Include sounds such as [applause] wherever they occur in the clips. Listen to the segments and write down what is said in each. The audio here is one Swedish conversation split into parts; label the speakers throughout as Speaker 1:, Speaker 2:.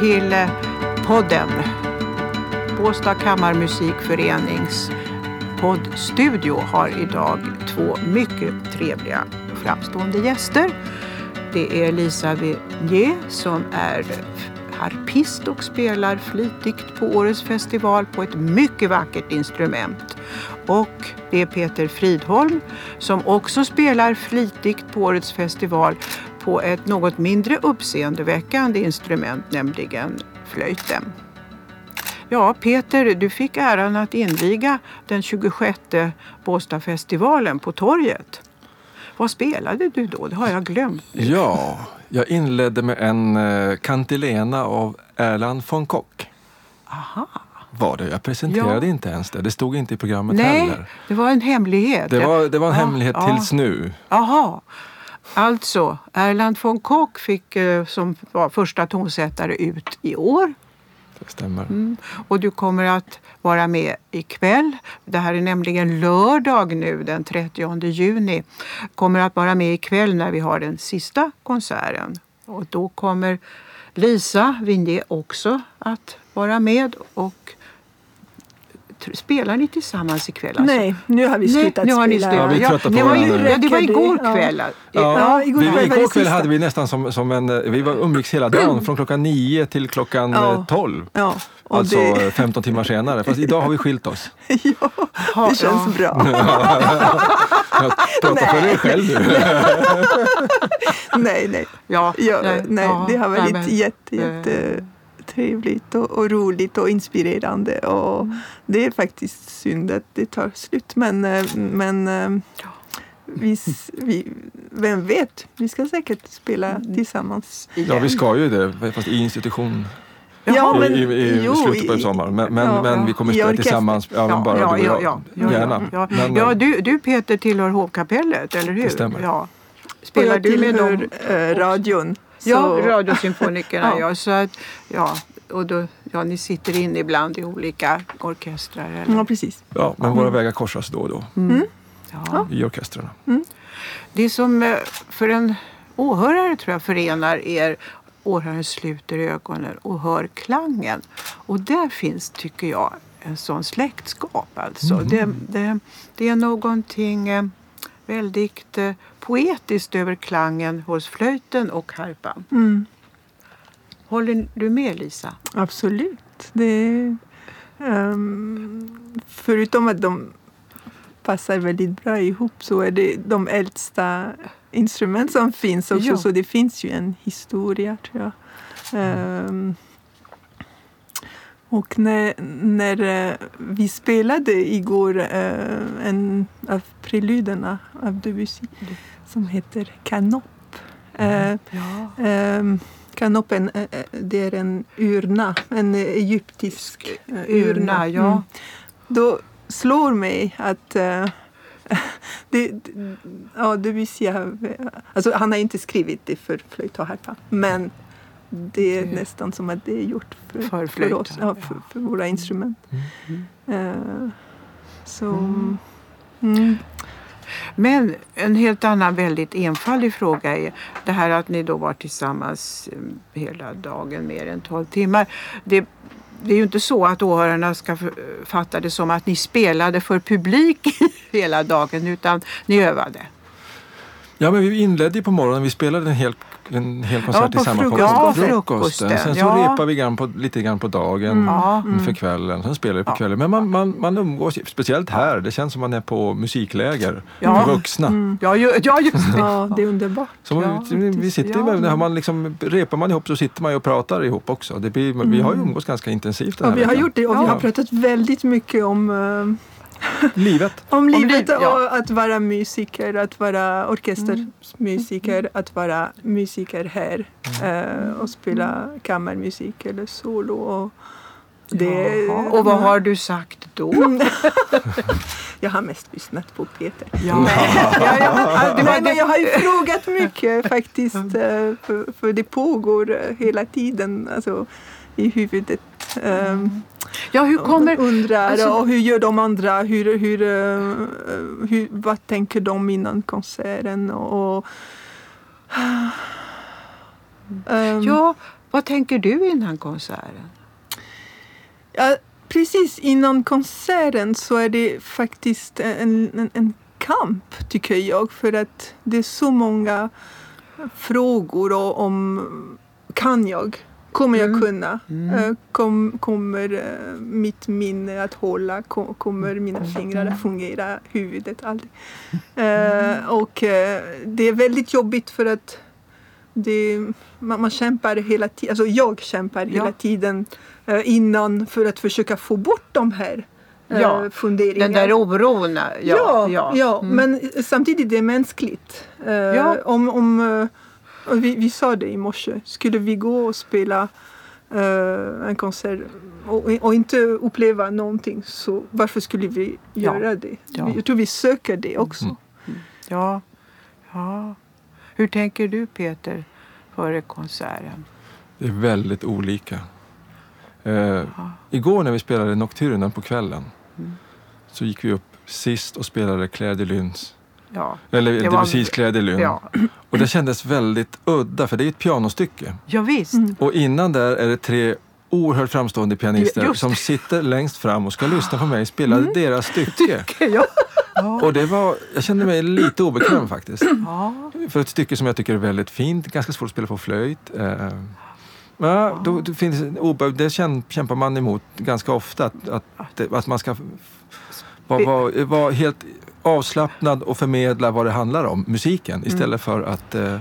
Speaker 1: till eh, podden. Båstad kammarmusikförenings poddstudio har idag två mycket trevliga och framstående gäster. Det är Lisa Vignier som är harpist och spelar flitigt på årets festival på ett mycket vackert instrument. Och det är Peter Fridholm som också spelar flitigt på årets festival på ett något mindre uppseendeväckande instrument, nämligen flöjten. Ja, Peter, du fick äran att inviga den 26 Båstadfestivalen på torget. Vad spelade du då? Det har jag glömt. Nu.
Speaker 2: Ja, jag inledde med en uh, kantilena av Erland von Kock.
Speaker 1: Aha.
Speaker 2: Var det. Jag presenterade
Speaker 1: Ja.
Speaker 2: inte ens det. Det stod inte i programmet
Speaker 1: Nej,
Speaker 2: heller.
Speaker 1: det var en hemlighet.
Speaker 2: Det var, det var en
Speaker 1: Ja,
Speaker 2: hemlighet
Speaker 1: ja.
Speaker 2: tills nu.
Speaker 1: Jaha. Alltså, Erland von Kock fick eh, som var första tonsättare ut i år.
Speaker 2: Det stämmer.
Speaker 1: Mm. Och du kommer att vara med ikväll. Det här är nämligen lördag nu den 30 juni. Kommer att vara med ikväll när vi har den sista konserten. Och då kommer Lisa Vigné också att vara med. Och spelar ni tillsammans ikväll? Alltså?
Speaker 3: Nej, nu har vi
Speaker 1: Nej,
Speaker 3: slutat
Speaker 1: nu har ni
Speaker 3: spela.
Speaker 2: Ja, vi är trötta på
Speaker 1: det, var ja, det var igår
Speaker 3: det? Ja.
Speaker 1: kväll.
Speaker 2: Ja,
Speaker 3: Ja, igår
Speaker 2: vi, igår kväll hade vi nästan som, som en... eh, Vi var umgicks hela dagen, från klockan nio till klockan
Speaker 3: Ja.
Speaker 2: eh, tolv.
Speaker 3: Ja, och
Speaker 2: Alltså
Speaker 3: det,
Speaker 2: eh, 15 timmar senare. Fast idag har vi skilt oss. [laughs]
Speaker 3: ja, det känns bra. [laughs]
Speaker 2: Jag pratar för dig själv nu. [laughs]
Speaker 3: nej, nej.
Speaker 1: Ja,
Speaker 3: Ja, nej,
Speaker 1: ja,
Speaker 3: det har
Speaker 1: nej,
Speaker 3: varit
Speaker 1: men-
Speaker 3: jätte,
Speaker 1: eh,
Speaker 3: jätte trevligt och, och roligt och inspirerande. Och det är faktiskt synd att det tar slut. Men, eh, men eh, vi, vi, vem vet, vi ska säkert spela tillsammans.
Speaker 2: Ja, vi ska ju det, fast i institution
Speaker 3: Ja, men-
Speaker 2: i, i, i slutet på sommaren. Men, men,
Speaker 3: ja,
Speaker 2: men vi kommer spela tillsammans, ja, men bara
Speaker 1: ja,
Speaker 2: du och
Speaker 1: ja,
Speaker 2: jag.
Speaker 1: ja, ja,
Speaker 2: Gärna.
Speaker 1: Ja,
Speaker 2: Men,
Speaker 1: ja
Speaker 2: eh,
Speaker 1: du, du Peter tillhör hovkapellet, eller hur?
Speaker 2: Det stämmer.
Speaker 1: Ja.
Speaker 3: Och
Speaker 1: Spelar
Speaker 3: jag
Speaker 1: du med dem?
Speaker 3: eh,
Speaker 1: Ja, Radiosymfonikerna. ja.
Speaker 3: Ja.
Speaker 1: Så att, ja, och då, ja, ni sitter in ibland i olika orkestrar. Eller?
Speaker 3: Ja, precis.
Speaker 2: ja, men våra vägar korsas då och då
Speaker 1: Ja.
Speaker 2: i orkestrarna.
Speaker 1: Det som eh, för en åhörare tror jag förenar er åhöraren sluter ögonen och hör klangen. Och där finns, tycker jag, en sån släktskap. Alltså. Det, det, det är någonting eh, väldigt eh, poetiskt över klangen hos flöjten och harpan.
Speaker 3: Mm.
Speaker 1: Håller du med Lisa?
Speaker 3: Absolut. Det, ehm, förutom att de passar väldigt bra ihop så är det de äldsta instrument som finns också.
Speaker 1: Ja.
Speaker 3: Så det finns ju en historia tror jag. Ehm, och när, när eh, vi spelade igår eh, en av preluderna av Debussy som heter Canop. Eh,
Speaker 1: Ja.
Speaker 3: Ehm, Kanopen, eh, eh, det är en urna, en eh, egyptisk eh,
Speaker 1: Urna, ja.
Speaker 3: Mm. Då slår mig att eh, [laughs] det, ja, Debussy alltså han har inte skrivit det för flöjt och harpa, men det är
Speaker 1: Det-
Speaker 3: nästan som att det är gjort för,
Speaker 1: För
Speaker 3: för, oss, ja, för, för våra instrument.
Speaker 1: Mm.
Speaker 3: Eh, så,
Speaker 1: Mm.
Speaker 3: mm.
Speaker 1: Men en helt annan väldigt enfaldig fråga är det här att ni då var tillsammans eh, hela dagen, mer än 12 timmar. Det, det är ju inte så att åhörarna ska fatta det som att ni spelade för publik [laughs] hela dagen utan ni övade.
Speaker 2: Ja, men vi inledde ju på morgonen. Vi spelade en hel, en hel konsert
Speaker 1: Ja, på
Speaker 2: tillsammans
Speaker 1: frukost-
Speaker 2: på
Speaker 1: ja,
Speaker 2: frukosten. Sen så
Speaker 1: ja.
Speaker 2: repade vi grann på, lite grann på dagen
Speaker 3: Mm.
Speaker 1: Ja.
Speaker 2: inför kvällen. Sen spelade vi på
Speaker 1: Ja.
Speaker 2: kvällen. Men man, man, man umgås, speciellt här. Det känns som man är på musikläger
Speaker 1: Ja.
Speaker 2: för vuxna.
Speaker 3: Mm.
Speaker 1: Ja, ju, ja just det.
Speaker 3: ja, det är underbart.
Speaker 2: Så
Speaker 1: Ja,
Speaker 2: vi, sitter
Speaker 1: ja.
Speaker 2: med, har man liksom, repar man ihop så sitter man ju och pratar ihop också. Det blir, Vi har ju umgås ganska intensivt den här
Speaker 3: Och vi har
Speaker 2: veckan.
Speaker 3: gjort det och vi
Speaker 2: Ja.
Speaker 3: har pratat väldigt mycket om eh,
Speaker 2: Livet. [laughs]
Speaker 3: Om livet
Speaker 1: liv, ja.
Speaker 3: och att vara musiker, att vara orkestermusiker, att vara musiker här eh, och spela kammarmusik eller solo. Och det,
Speaker 1: Jaha. Och vad har du sagt då? [laughs]
Speaker 3: Jag har mest lyssnat på Peter.
Speaker 1: Ja. Ja, ja, det var
Speaker 3: Nej, men jag har ju frågat mycket faktiskt, eh, för, för det pågår hela tiden alltså, i huvudet. Um,
Speaker 1: Ja, hur kommer...
Speaker 3: undrar
Speaker 1: alltså-
Speaker 3: och hur gör de andra? Hur, hur, eh, hur, vad tänker de innan konserten? Och, Ehm,
Speaker 1: Ja, Vad tänker du innan konserten?
Speaker 3: Ja, precis innan konserten så är det faktiskt en, en, en kamp, tycker jag. För att det är så många frågor och om kan jag? Kommer jag
Speaker 1: Mm.
Speaker 3: kunna?
Speaker 1: Mm.
Speaker 3: Eh, Kom, kommer eh, mitt minne att hålla? Kom, kommer mina fingrar att fungera? Huvudet? Allt. Eh, och det är väldigt jobbigt för att det, man, man kämpar hela tiden. Alltså jag kämpar
Speaker 1: Ja.
Speaker 3: hela tiden innan för att försöka få bort de här
Speaker 1: Ja,
Speaker 3: funderingarna.
Speaker 1: Den där oron. Ja,
Speaker 3: Ja, ja,
Speaker 1: Mm.
Speaker 3: men samtidigt det är mänskligt. Eh,
Speaker 1: Ja.
Speaker 3: Om, om, vi, vi sa det i morse, skulle vi gå och spela eh, en konsert och, och inte uppleva någonting så varför skulle vi
Speaker 1: Ja.
Speaker 3: göra det?
Speaker 1: Ja.
Speaker 3: Jag tror vi söker det också.
Speaker 2: Mm.
Speaker 1: ja, ja. Hur tänker du Peter före konserten?
Speaker 2: Det är väldigt olika. Eh, igår när vi spelade Nocturnen på kvällen
Speaker 1: Mm.
Speaker 2: så gick vi upp sist och spelade Claire de Lunes.
Speaker 1: Ja,
Speaker 2: Eller
Speaker 1: Det
Speaker 2: det
Speaker 1: var-
Speaker 2: var Lune.
Speaker 1: ja.
Speaker 2: Och det kändes väldigt udda för det är ett pianostycke.
Speaker 1: ja visst.
Speaker 3: Mm.
Speaker 2: Och innan där är det tre oerhört framstående pianister
Speaker 1: Just
Speaker 2: som sitter längst fram och ska lyssna på mig spela deras stycke.
Speaker 3: Ja. [laughs]
Speaker 2: Och det var, jag kände mig lite obekväm faktiskt.
Speaker 1: Ja.
Speaker 2: För ett stycke som jag tycker är väldigt fint, ganska svårt att spela på flöjt. Eh, ja, då, då finns det kämpar man emot ganska ofta. Att, att, det- att man ska vara vara- vara helt avslappnad och förmedla vad det handlar om, musiken, istället för att eh,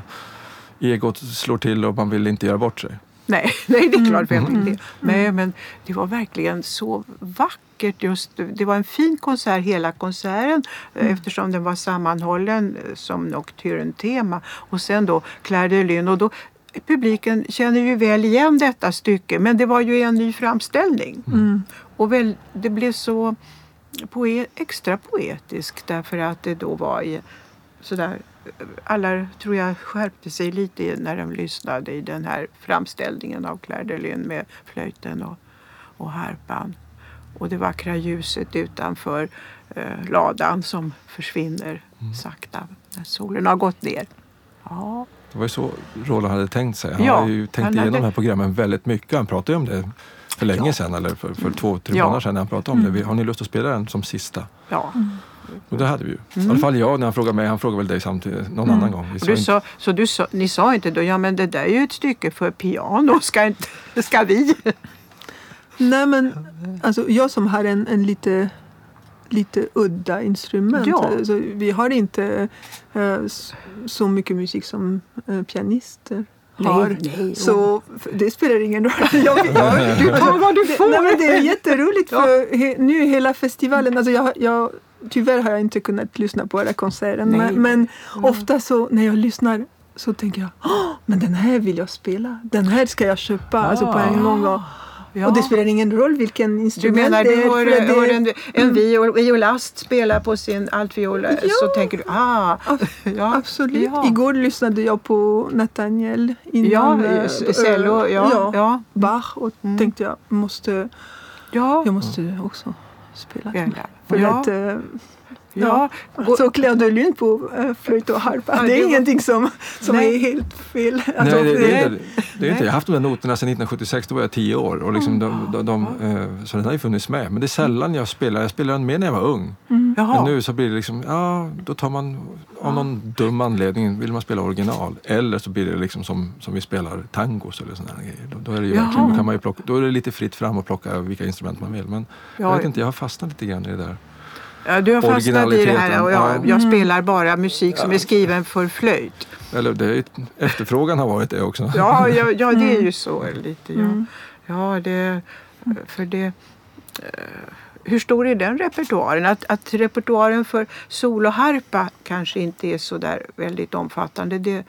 Speaker 2: egot slår till och man vill inte göra bort sig.
Speaker 1: Nej, [laughs] nej, det är klart
Speaker 3: Mm.
Speaker 1: det. Nej, men det var verkligen så vackert just. Det var en fin konsert hela konserten eh,
Speaker 3: Mm.
Speaker 1: eftersom den var sammanhållen eh, som Nocturne-tema. Och sen då Claire de Lune. Och då, publiken känner ju väl igen detta stycke men det var ju en ny framställning.
Speaker 3: Mm.
Speaker 1: Och väl, det blev så poe- extra poetiskt därför att det då var i sådär alla tror jag skärpte sig lite när de lyssnade i den här framställningen av Claire de Lune med flöjten och, och harpan. Och det vackra ljuset utanför eh, ladan som försvinner sakta när solen har gått ner. Ja,
Speaker 2: Det var ju så Roland hade tänkt sig. Han
Speaker 1: Ja,
Speaker 2: har ju tänkt igenom
Speaker 1: hade-
Speaker 2: de här programmen väldigt mycket. Han pratade ju om det för länge
Speaker 1: Ja.
Speaker 2: sedan, eller för, för två, tre
Speaker 1: Ja.
Speaker 2: månader sedan när han pratade om det. Vi- Har ni lust att spela den som sista?
Speaker 1: ja.
Speaker 2: Och det hade vi ju. I
Speaker 1: Mm.
Speaker 2: alla fall jag när han frågade mig. Han frågade väl dig samtidigt någon annan gång.
Speaker 1: Du
Speaker 2: inte-
Speaker 1: sa, så du sa, ni sa inte då, ja men det där är ju ett stycke för piano, ska, inte, ska vi?
Speaker 3: Nej men alltså, jag som har en, en lite, lite udda instrument.
Speaker 1: Ja.
Speaker 3: Alltså, vi har inte eh, så mycket musik som eh, pianister har.
Speaker 1: nej.
Speaker 3: Så f- det spelar ingen roll. [laughs] Jag, jag,
Speaker 1: Du tar vad du
Speaker 3: det,
Speaker 1: får.
Speaker 3: nej, men det är jätteroligt [laughs] för he, nu hela festivalen. Alltså jag, jag, tyvärr har jag inte kunnat lyssna på alla konserter.
Speaker 1: Nej.
Speaker 3: Men, men ofta så när jag lyssnar så tänker jag men den här vill jag spela. Den här ska jag köpa alltså på en gång. Och,
Speaker 1: Ja.
Speaker 3: och det spelar ingen roll vilken
Speaker 1: Du
Speaker 3: instrument
Speaker 1: menar
Speaker 3: det
Speaker 1: du
Speaker 3: är.
Speaker 1: hör,
Speaker 3: för det-
Speaker 1: hör en, en viol, violast spela på sin altviola så tänker du ah, [laughs] ja,
Speaker 3: Absolut.
Speaker 1: Ja.
Speaker 3: Igår lyssnade jag på Nathaniel
Speaker 1: Ja,
Speaker 3: innan eh,
Speaker 1: eh, cello,
Speaker 3: eh,
Speaker 1: ja, ja.
Speaker 3: Bach och
Speaker 1: Mm.
Speaker 3: tänkte jag måste,
Speaker 1: ja,
Speaker 3: jag måste också spela.
Speaker 1: ja,
Speaker 3: För
Speaker 1: ja,
Speaker 3: att, eh,
Speaker 1: ja. Och-
Speaker 3: Så de Lune på äh, flöjt och harpa,
Speaker 1: Ja,
Speaker 3: det
Speaker 1: det
Speaker 3: är
Speaker 1: var-
Speaker 3: ingenting som, som
Speaker 1: Nej.
Speaker 3: är helt fel.
Speaker 2: Nej,
Speaker 3: Alltså,
Speaker 2: det, det,
Speaker 3: det-
Speaker 2: är inte, det är inte. Jag har haft de där noterna sedan 1976, då var jag tio år. Och liksom de, de, de, eh, så den har ju funnits med. Men det är sällan jag spelar. Jag spelade den mer när jag var ung.
Speaker 3: Mm.
Speaker 2: Men nu så blir det liksom, ja, då tar man av någon dum anledning vill man spela original. Eller så blir det liksom som, som vi spelar tangos eller sådana grejer. Då, då är det ju
Speaker 1: Jaha.
Speaker 2: verkligen, då, kan man ju plocka, då är det lite fritt fram och plocka vilka instrument man vill. Men jag
Speaker 1: Ja.
Speaker 2: vet inte, jag har fastnat lite grann i det där.
Speaker 1: Ja, du har fastnat i det här
Speaker 2: Originaliteten,
Speaker 1: och jag,
Speaker 2: ja.
Speaker 1: jag spelar bara musik som är skriven för flöjt.
Speaker 2: Eller det efterfrågan har varit det också.
Speaker 1: Ja, ja, ja det är ju så lite. Ja,
Speaker 3: Mm.
Speaker 1: ja det, för det... eh, Hur stor är den repertoaren? Att, att repertoaren för soloharpa kanske inte är så där väldigt omfattande, det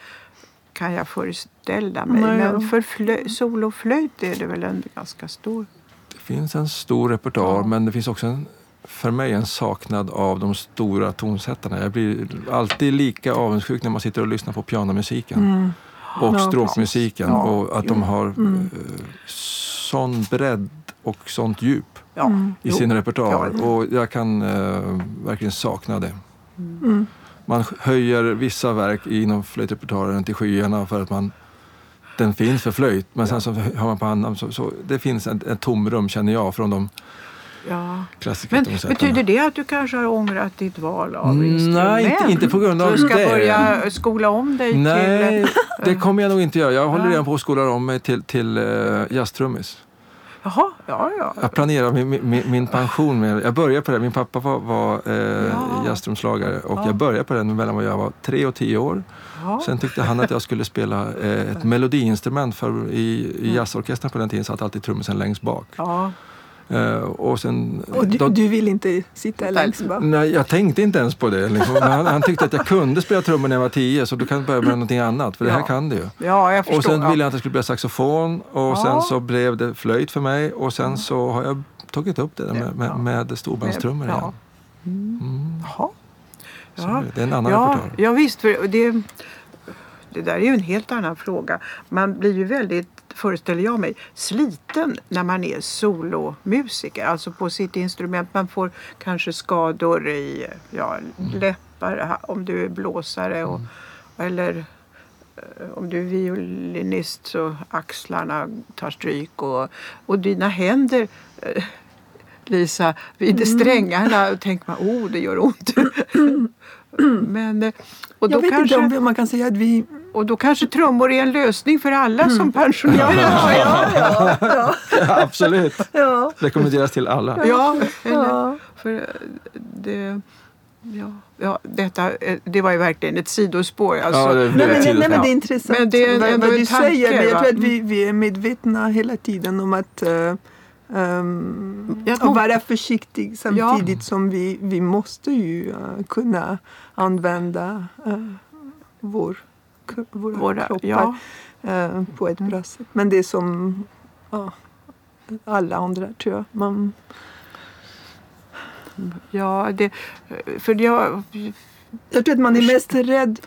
Speaker 1: kan jag föreställa mig.
Speaker 3: Nej.
Speaker 1: Men för flö, soloflöjt är det väl en ganska stor...
Speaker 2: Det finns en stor repertoar
Speaker 1: Ja.
Speaker 2: men det finns också en, för mig en saknad av de stora tonsättarna. Jag blir alltid lika avundsjuk när man sitter och lyssnar på pianomusiken
Speaker 3: Mm.
Speaker 2: och
Speaker 3: Ja,
Speaker 2: stråkmusiken
Speaker 1: Ja.
Speaker 2: och att de har
Speaker 3: Mm.
Speaker 2: eh, sån bredd och sånt djup
Speaker 1: Ja,
Speaker 3: Mm.
Speaker 2: i
Speaker 1: jo.
Speaker 2: sin repertoar.
Speaker 1: Ja.
Speaker 2: Och jag kan eh, verkligen sakna det.
Speaker 3: Mm.
Speaker 2: Man höjer vissa verk inom flöjtrepertoaren till skyarna för att man den finns för flöjt. Men sen så hör man på annan så, så det finns ett, ett tomrum känner jag från de
Speaker 1: Ja.
Speaker 2: klassiska
Speaker 1: Men betyder det att du kanske har ångrat ditt val av
Speaker 2: Mm,
Speaker 1: instrument?
Speaker 2: nej, inte- inte på grund av
Speaker 1: Du ska
Speaker 2: det.
Speaker 1: börja skola om dig
Speaker 2: Nej,
Speaker 1: till...
Speaker 2: det kommer jag nog inte göra. Jag håller
Speaker 1: Ja.
Speaker 2: redan på att skola om mig till, till uh, jazztrummis.
Speaker 1: Jaha, ja, ja.
Speaker 2: Jag planerar min, min, min pension. Med, jag började på det. Min pappa var, var eh,
Speaker 1: Ja.
Speaker 2: jazztrumslagare och
Speaker 1: Ja.
Speaker 2: jag började på den mellan jag var tre och tio år.
Speaker 1: ja.
Speaker 2: Sen tyckte han att jag skulle spela eh, ett [laughs] melodiinstrument för i, i jazzorkestern på den tiden satt alltid trummisen längst bak.
Speaker 1: ja.
Speaker 2: Eh, och sen,
Speaker 3: Och du,
Speaker 2: då-
Speaker 3: du vill inte sitta längst bak?
Speaker 2: Nej, jag tänkte inte ens på det. Liksom. Han, han tyckte att jag kunde spela trummor när jag var tio så du kan börja med någonting annat för det här
Speaker 1: Ja.
Speaker 2: kan du ju.
Speaker 1: ja, jag förstår.
Speaker 2: Och sen
Speaker 1: ja.
Speaker 2: ville han att jag skulle spela saxofon och
Speaker 1: Ja.
Speaker 2: sen så blev det flöjt för mig och sen så har jag tagit upp det där med, med,
Speaker 1: Ja.
Speaker 2: med storbandstrummor
Speaker 1: Ja.
Speaker 2: igen. Mm. Så
Speaker 1: Ja.
Speaker 2: Det är en annan
Speaker 1: Ja,
Speaker 2: repertoar.
Speaker 1: ja visst, för det, det där är ju en helt annan fråga. Man blir ju väldigt, föreställer jag mig, sliten när man är solomusiker. Alltså på sitt instrument. Man får kanske skador i ja, läppar ha- om du är blåsare. Och, Eller eh, om du är violinist så axlarna tar stryk. Och, och dina händer eh, Lisa, vid strängarna tänker man oh det gör ont. [clears throat] Men, eh, och, då
Speaker 3: Jag vet
Speaker 1: kanske,
Speaker 3: inte om man kan säga att vi...
Speaker 1: och då kanske trummor är en lösning för alla som pensionerar
Speaker 3: Ja, ja, ja, ja, [laughs]
Speaker 2: Absolut.
Speaker 3: ja.
Speaker 2: Rekommenderas till alla.
Speaker 1: Ja, eller,
Speaker 3: ja.
Speaker 1: för eh, det, ja, ja, detta, eh, det var ju verkligen ett sidospår. Alltså.
Speaker 2: Ja, det
Speaker 3: Nej, men, nej, men det är intressant
Speaker 1: Men det är
Speaker 3: vad, vad
Speaker 1: en
Speaker 3: du
Speaker 1: tanke,
Speaker 3: säger. Men jag
Speaker 1: va?
Speaker 3: tror att vi, vi är medvetna hela tiden om att uh, um,
Speaker 1: tror-
Speaker 3: vara försiktig samtidigt som vi, vi måste ju uh, kunna använda uh, vår, våra,
Speaker 1: Våra,
Speaker 3: kroppar
Speaker 1: ja,
Speaker 3: uh, på ett bra sätt. Men det är som ja, alla andra tror jag. Man,
Speaker 1: ja, det, för jag,
Speaker 3: Jag tror att man är mest rädd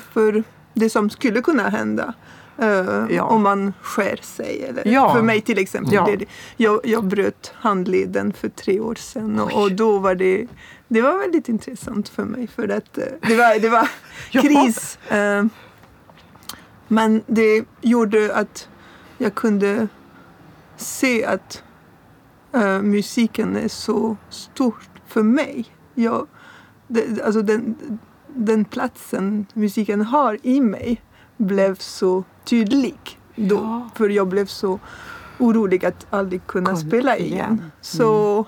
Speaker 3: [clears throat] för det som skulle kunna hända. eh,
Speaker 1: Ja.
Speaker 3: Om man skär sig. Eller,
Speaker 1: Ja.
Speaker 3: För mig till exempel.
Speaker 1: Ja.
Speaker 3: Det. jag, jag bröt handleden för tre år sedan och, och då var det det var väldigt intressant för mig för att eh, det var, det var [laughs] kris. eh, Men det gjorde att jag kunde se att eh, musiken är så stor för mig. Jag, det, alltså den, den platsen musiken har i mig blev så tydlig då.
Speaker 1: Ja.
Speaker 3: För jag blev så orolig att aldrig kunna
Speaker 1: Kom
Speaker 3: spela
Speaker 1: igen.
Speaker 3: igen. Så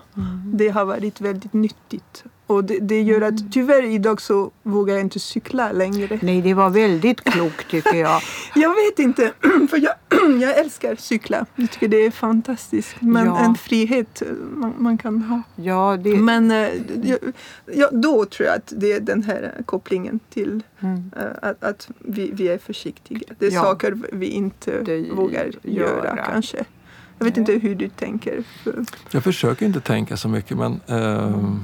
Speaker 3: det har varit väldigt nyttigt. Och det, det gör
Speaker 1: Mm.
Speaker 3: att tyvärr idag så vågar jag inte cykla längre.
Speaker 1: nej, det var väldigt klokt tycker jag. [laughs]
Speaker 3: Jag vet inte, [clears throat] för jag, [clears throat] jag älskar cykla. Jag tycker det är fantastiskt. Men
Speaker 1: Ja.
Speaker 3: en frihet eh, man, man kan ha.
Speaker 1: Ja, det,
Speaker 3: Men eh, jag, ja, då tror jag att det är den här kopplingen till
Speaker 1: mm.
Speaker 3: eh, att, att vi, vi är försiktiga. Det är
Speaker 1: Ja.
Speaker 3: saker vi inte
Speaker 1: Det
Speaker 3: vågar göra,
Speaker 1: göra.
Speaker 3: kanske. Jag vet
Speaker 1: Nej.
Speaker 3: inte hur du tänker. För,
Speaker 2: Jag försöker inte tänka så mycket men ehm,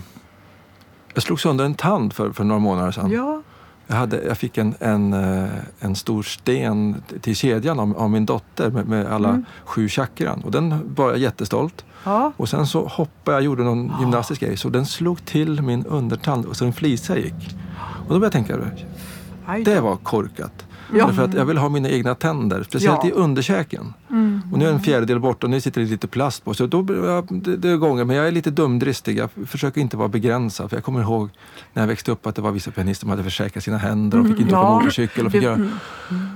Speaker 2: jag slog sönder en tand för, för några månader sedan.
Speaker 1: ja,
Speaker 2: Jag, hade, jag fick en, en, eh, en stor sten till kedjan av, av min dotter med, med alla
Speaker 1: Mm.
Speaker 2: sju chakran. Och den var jag jättestolt.
Speaker 1: ja,
Speaker 2: Och sen så hoppade jag, gjorde någon gymnastisk grej, så den slog till min undertand och så en flisa gick. Och då började jag tänka, det var korkat.
Speaker 1: Ja.
Speaker 2: Därför att jag vill ha mina egna tänder, speciellt
Speaker 1: Ja.
Speaker 2: i underkäken.
Speaker 3: mm.
Speaker 2: Och nu är en fjärdedel borta och nu sitter det lite plast på. Så då, det, det är gånger, men jag är lite dumdristig. Jag försöker inte vara begränsad. För jag kommer ihåg när jag växte upp att det var vissa pianister som hade försäkrat sina händer och fick inte
Speaker 1: Ja.
Speaker 2: åka motorcykel. Och fick
Speaker 1: Det-
Speaker 2: göra,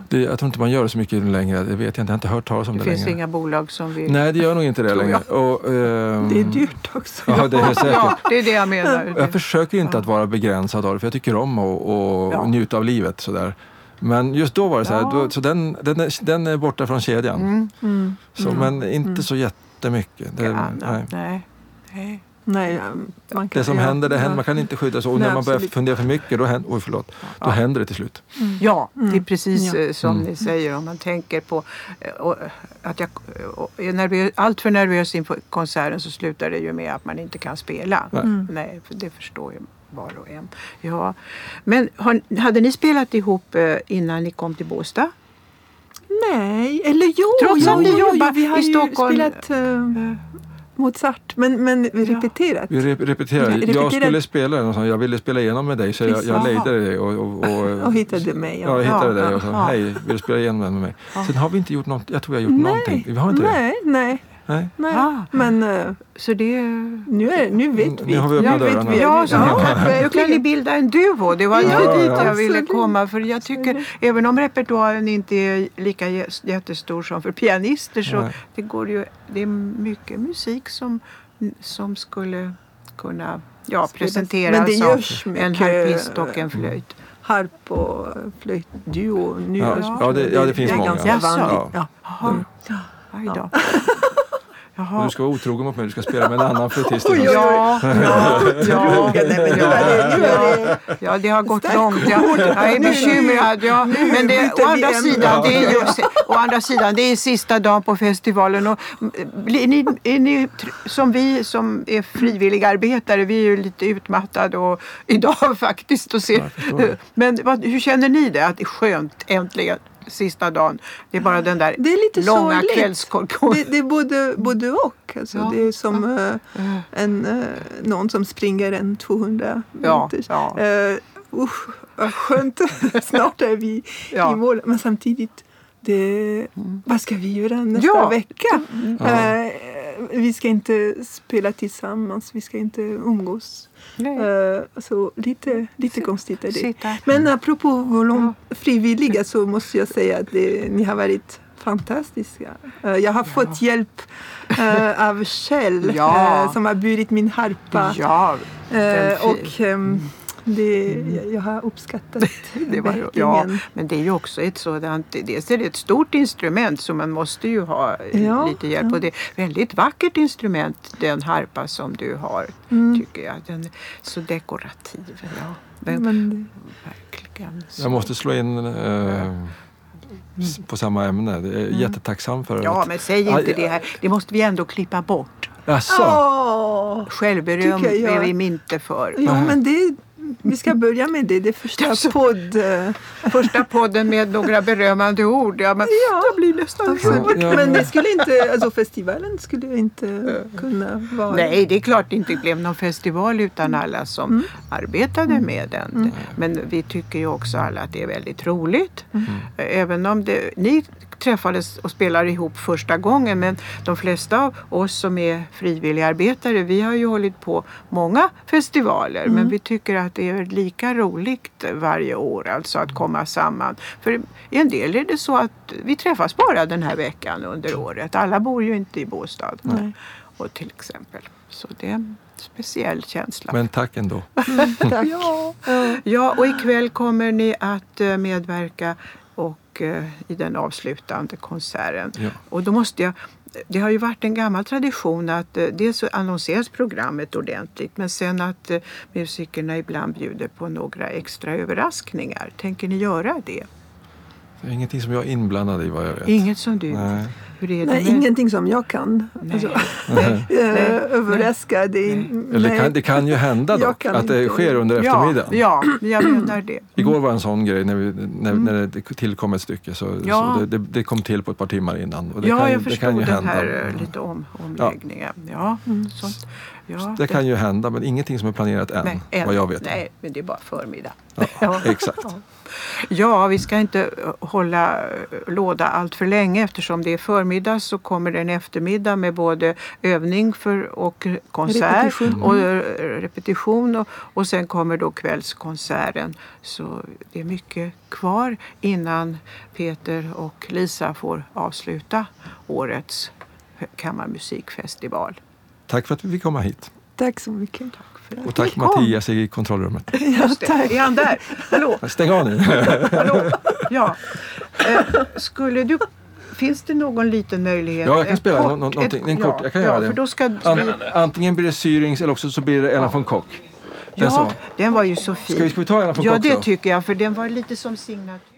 Speaker 2: det, jag tror inte man gör det så mycket längre. Det vet jag inte. Jag har inte hört talas om
Speaker 1: Det
Speaker 2: det,
Speaker 1: finns
Speaker 2: längre.
Speaker 1: inga bolag som vill...
Speaker 2: Nej, det gör nog inte det längre. Och, ehm,
Speaker 3: Det är dyrt också.
Speaker 2: Ja, det är säkert.
Speaker 1: Ja, det är det jag menar.
Speaker 2: Jag försöker inte att vara begränsad av det, för jag tycker om att och
Speaker 1: Ja.
Speaker 2: njuta av livet. Sådär. Men just då var det så här,
Speaker 1: Ja.
Speaker 2: då, så den, den, är, den är borta från kedjan.
Speaker 1: Mm.
Speaker 3: Mm.
Speaker 2: Så, Men inte så jättemycket. Det,
Speaker 1: Ja,
Speaker 2: nej.
Speaker 1: nej. nej.
Speaker 3: Nej, man kan,
Speaker 2: det som
Speaker 3: ja,
Speaker 2: händer, det händer.
Speaker 3: ja.
Speaker 2: Man kan inte skydda sig. Och
Speaker 3: Nej,
Speaker 2: när man börjar
Speaker 3: absolut.
Speaker 2: fundera för mycket, då händer, oj, förlåt, då
Speaker 1: Ja.
Speaker 2: händer det till slut.
Speaker 1: Ja, det är
Speaker 3: Mm.
Speaker 1: precis eh, som
Speaker 2: Mm.
Speaker 1: ni säger. Om man tänker på eh, och, att jag och är nervös, allt för nervös inför konserten så slutar det ju med att man inte kan spela.
Speaker 2: Nej.
Speaker 3: Mm.
Speaker 1: Nej, för det förstår ju var och en. Ja. Men har, hade ni spelat ihop eh, innan ni kom till Båstad?
Speaker 3: Nej, eller jo,
Speaker 1: Trots
Speaker 3: jo,
Speaker 1: att ni
Speaker 3: jo, jo,
Speaker 1: jobbar
Speaker 3: vi har
Speaker 1: i
Speaker 3: ju
Speaker 1: Stockholm.
Speaker 3: spelat... Eh, Mozart. Men, men vi
Speaker 1: Ja.
Speaker 3: repeterat.
Speaker 2: Vi rep repeterar.
Speaker 3: Ja,
Speaker 2: Jag skulle spela den jag ville spela igenom med dig så jag, jag lejde dig och, och, och, [laughs]
Speaker 3: Och hittade mig.
Speaker 2: Ja, jag hittade
Speaker 1: Ja,
Speaker 2: dig och sa,
Speaker 1: ja.
Speaker 2: hej, vill du spela igenom den med mig?
Speaker 1: Ja.
Speaker 2: Sen har vi inte gjort något, jag tror vi har gjort någonting. Vi har inte det?
Speaker 3: nej, nej,
Speaker 2: Nej.
Speaker 1: Ah.
Speaker 3: Men eh,
Speaker 1: Så det...
Speaker 3: nu, är, nu vet vi.
Speaker 2: Nu har vi öppnat
Speaker 3: vet
Speaker 2: dörrarna.
Speaker 3: vi.
Speaker 1: Ja, så
Speaker 3: Ja,
Speaker 1: nu kan ni bilda en duo. Det var
Speaker 3: Ja,
Speaker 1: inte dit
Speaker 2: ja,
Speaker 1: jag ville komma. För jag tycker, även om repertoaren inte är lika jä- jättestor som för pianister så
Speaker 2: Nej.
Speaker 1: det går ju, det är mycket musik som, som skulle kunna ja, presenteras
Speaker 3: Men det
Speaker 1: av en harpist och en flöjt.
Speaker 3: harp och flöjtduo nu.
Speaker 2: Ja, ja, det- ja, det finns
Speaker 3: är
Speaker 2: många.
Speaker 3: ganska
Speaker 1: Jaså?
Speaker 3: vanligt. Ja.
Speaker 1: Aj då.
Speaker 2: Och
Speaker 1: Jaha.
Speaker 2: du ska vara otrogen mot mig, du ska spela med en annan flöjtist.
Speaker 1: Ja, ja, ja, [laughs]
Speaker 3: är är det-
Speaker 1: ja, det har gått långt. Jag, jag är bekymrad. Ja. Men det, å, andra sidan, det är ju, å andra sidan, det är sista dagen på festivalen. Och, blir ni, är ni, som vi som är frivilliga arbetare, vi är ju lite utmattade och, idag [laughs] faktiskt. Och se,
Speaker 2: Jag förstår det.
Speaker 1: men vad, hur känner ni det? Att det är skönt äntligen sista dagen. Det är bara den där långa
Speaker 3: sorgligt. Det, det är både, både och. Alltså,
Speaker 1: Ja.
Speaker 3: Det är som eh, en, eh, någon som springer en 200
Speaker 1: Ja,
Speaker 3: meters.
Speaker 1: ja.
Speaker 3: Uh, usch, vad skönt. [laughs] Snart är vi
Speaker 1: Ja.
Speaker 3: i mål. Men samtidigt, det, vad ska vi göra nästa
Speaker 1: Ja.
Speaker 3: vecka? Eh, vi ska inte spela tillsammans, vi ska inte umgås. Eh, så lite, lite konstigt är det. Men apropå volon, frivilliga så måste jag säga att det, ni har varit fantastiska. Eh, Jag har fått hjälp eh, av Kjell
Speaker 1: Ja.
Speaker 3: som har burit min harpa.
Speaker 1: Ja, den fin-
Speaker 3: och ehm, det, jag, jag har uppskattat [laughs]
Speaker 1: Det var, ja, men det är ju också ett sådant, dels är det ett stort instrument så man måste ju ha eh,
Speaker 3: Ja,
Speaker 1: lite hjälp.
Speaker 3: ja.
Speaker 1: Och det är ett väldigt vackert instrument, den harpa som du har,
Speaker 3: Mm.
Speaker 1: tycker jag. Den är så dekorativ. Ja, men,
Speaker 3: Men det,
Speaker 1: verkligen. Så.
Speaker 2: Jag måste slå in eh, s- på samma ämne. Jag är jättetacksam för
Speaker 1: Ja,
Speaker 2: att...
Speaker 1: men säg inte det här. Det måste vi ändå klippa bort.
Speaker 2: Jaså?
Speaker 3: Åh!
Speaker 1: Självberöm är vi inte för.
Speaker 3: Jo, men det, vi ska börja med det. Det första
Speaker 1: Alltså.
Speaker 3: podd.
Speaker 1: Första podden med några berömmande ord. Ja, men
Speaker 3: Ja,
Speaker 1: jag blir nästan.
Speaker 2: Ja,
Speaker 3: Men det skulle inte, alltså festivalen skulle inte kunna vara...
Speaker 1: Nej, det är klart det inte blev någon festival utan alla som
Speaker 3: Mm.
Speaker 1: arbetade med den. Men vi tycker ju också alla att det är väldigt roligt.
Speaker 3: Mm.
Speaker 1: Även om det, ni träffades och spelade ihop första gången men de flesta av oss som är frivilligarbetare vi har ju hållit på många festivaler
Speaker 3: Mm.
Speaker 1: men vi tycker att det är lika roligt varje år alltså att komma samman. För i en del är det så att vi träffas bara den här veckan under året. Alla bor ju inte i Båstad
Speaker 3: Nej.
Speaker 1: och till exempel. Så det är en speciell känsla.
Speaker 2: Men tack ändå. [laughs]
Speaker 3: Tack.
Speaker 1: Ja. [laughs]
Speaker 3: Ja.
Speaker 1: ja, och ikväll kommer ni att eh, medverka och, eh, i den avslutande konserten.
Speaker 2: Ja.
Speaker 1: Och då måste jag det har ju varit en gammal tradition att eh, dels så annonseras programmet ordentligt men sen att eh, musikerna ibland bjuder på några extra överraskningar. Tänker ni göra det?
Speaker 2: Det ingenting som jag är inblandad i vad jag vet.
Speaker 1: Inget som du?
Speaker 2: Nej.
Speaker 1: Det
Speaker 3: Nej,
Speaker 1: med-
Speaker 3: ingenting som jag kan.
Speaker 1: Nej.
Speaker 3: Alltså,
Speaker 1: Nej. [laughs]
Speaker 3: eh, överraska. Det är,
Speaker 2: Eller det kan, det kan ju hända dock att det
Speaker 3: inte.
Speaker 2: sker under
Speaker 1: Ja,
Speaker 2: eftermiddagen.
Speaker 1: ja, jag menar det. [clears throat]
Speaker 2: Igår var en sån grej när, vi, när, när det tillkom ett stycke. Så,
Speaker 1: Ja.
Speaker 2: så det, det, det kom till på ett par timmar innan. Och det
Speaker 1: ja,
Speaker 2: kan,
Speaker 1: jag
Speaker 2: det
Speaker 1: förstod
Speaker 2: kan ju
Speaker 1: den
Speaker 2: hända.
Speaker 1: här eh, lite om, omläggningen. Ja, sånt. Ja,
Speaker 2: Det kan ju hända men ingenting som är planerat än.
Speaker 1: Nej, än-
Speaker 2: vad jag vet.
Speaker 1: Nej, men det är bara förmiddag. [laughs]
Speaker 2: Ja, exakt.
Speaker 1: Ja, vi ska inte eh, hålla eh, låda allt för länge eftersom det är förmiddag så kommer det en eftermiddag med både övning för och konsert
Speaker 3: Repetition.
Speaker 1: och eh, repetition och, och sen kommer då kvällskonserten. Så det är mycket kvar innan Peter och Lisa får avsluta årets kammarmusikfestival.
Speaker 2: Tack för att vi fick komma hit.
Speaker 3: Tack så mycket.
Speaker 1: Tack för att
Speaker 2: Och tack
Speaker 1: ni kom.
Speaker 2: Mattias i kontrollrummet. [laughs]
Speaker 3: Ja, tack.
Speaker 1: Är han där? Hallå?
Speaker 2: Stäng av nu. [laughs]
Speaker 1: Hallå? Ja. [laughs] Eh, skulle du... Finns det någon liten möjlighet?
Speaker 2: Ja, jag kan spela
Speaker 1: kort-
Speaker 2: nå- nå- någonting. En kort,
Speaker 1: ja,
Speaker 2: jag kan
Speaker 1: ja,
Speaker 2: göra det.
Speaker 1: För då ska,
Speaker 2: An, antingen blir det Syrings eller också så blir det Ella von Kock. Den
Speaker 1: ja,
Speaker 2: som-
Speaker 1: den var ju så fin.
Speaker 2: Ska vi, ska vi ta Ella von
Speaker 1: ja,
Speaker 2: Kock
Speaker 1: det
Speaker 2: då?
Speaker 1: tycker jag, för den var lite som signatur.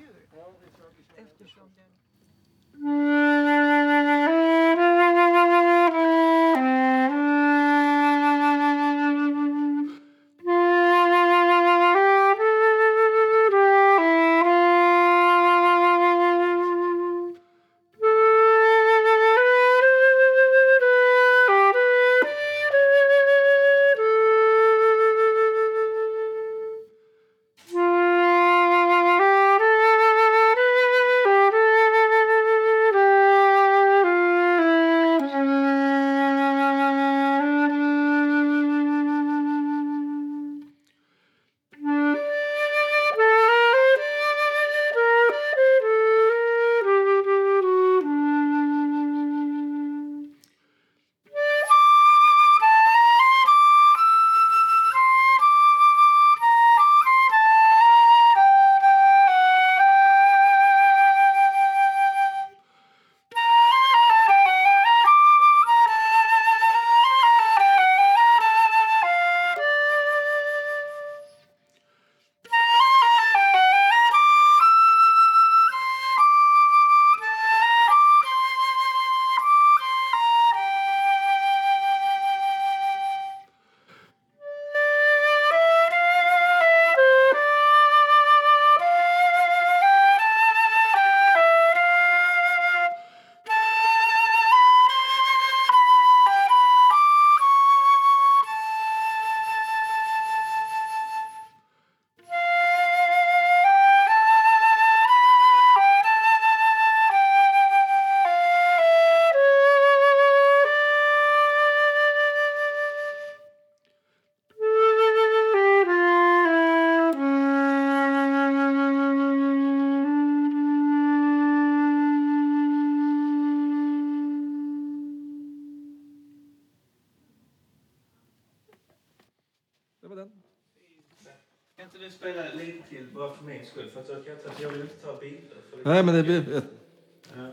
Speaker 4: Kan inte du spela lite till bara för min skull? För att jag, kan inte, jag vill inte ta bilder. För
Speaker 2: Nej, men det blir...
Speaker 4: Ja.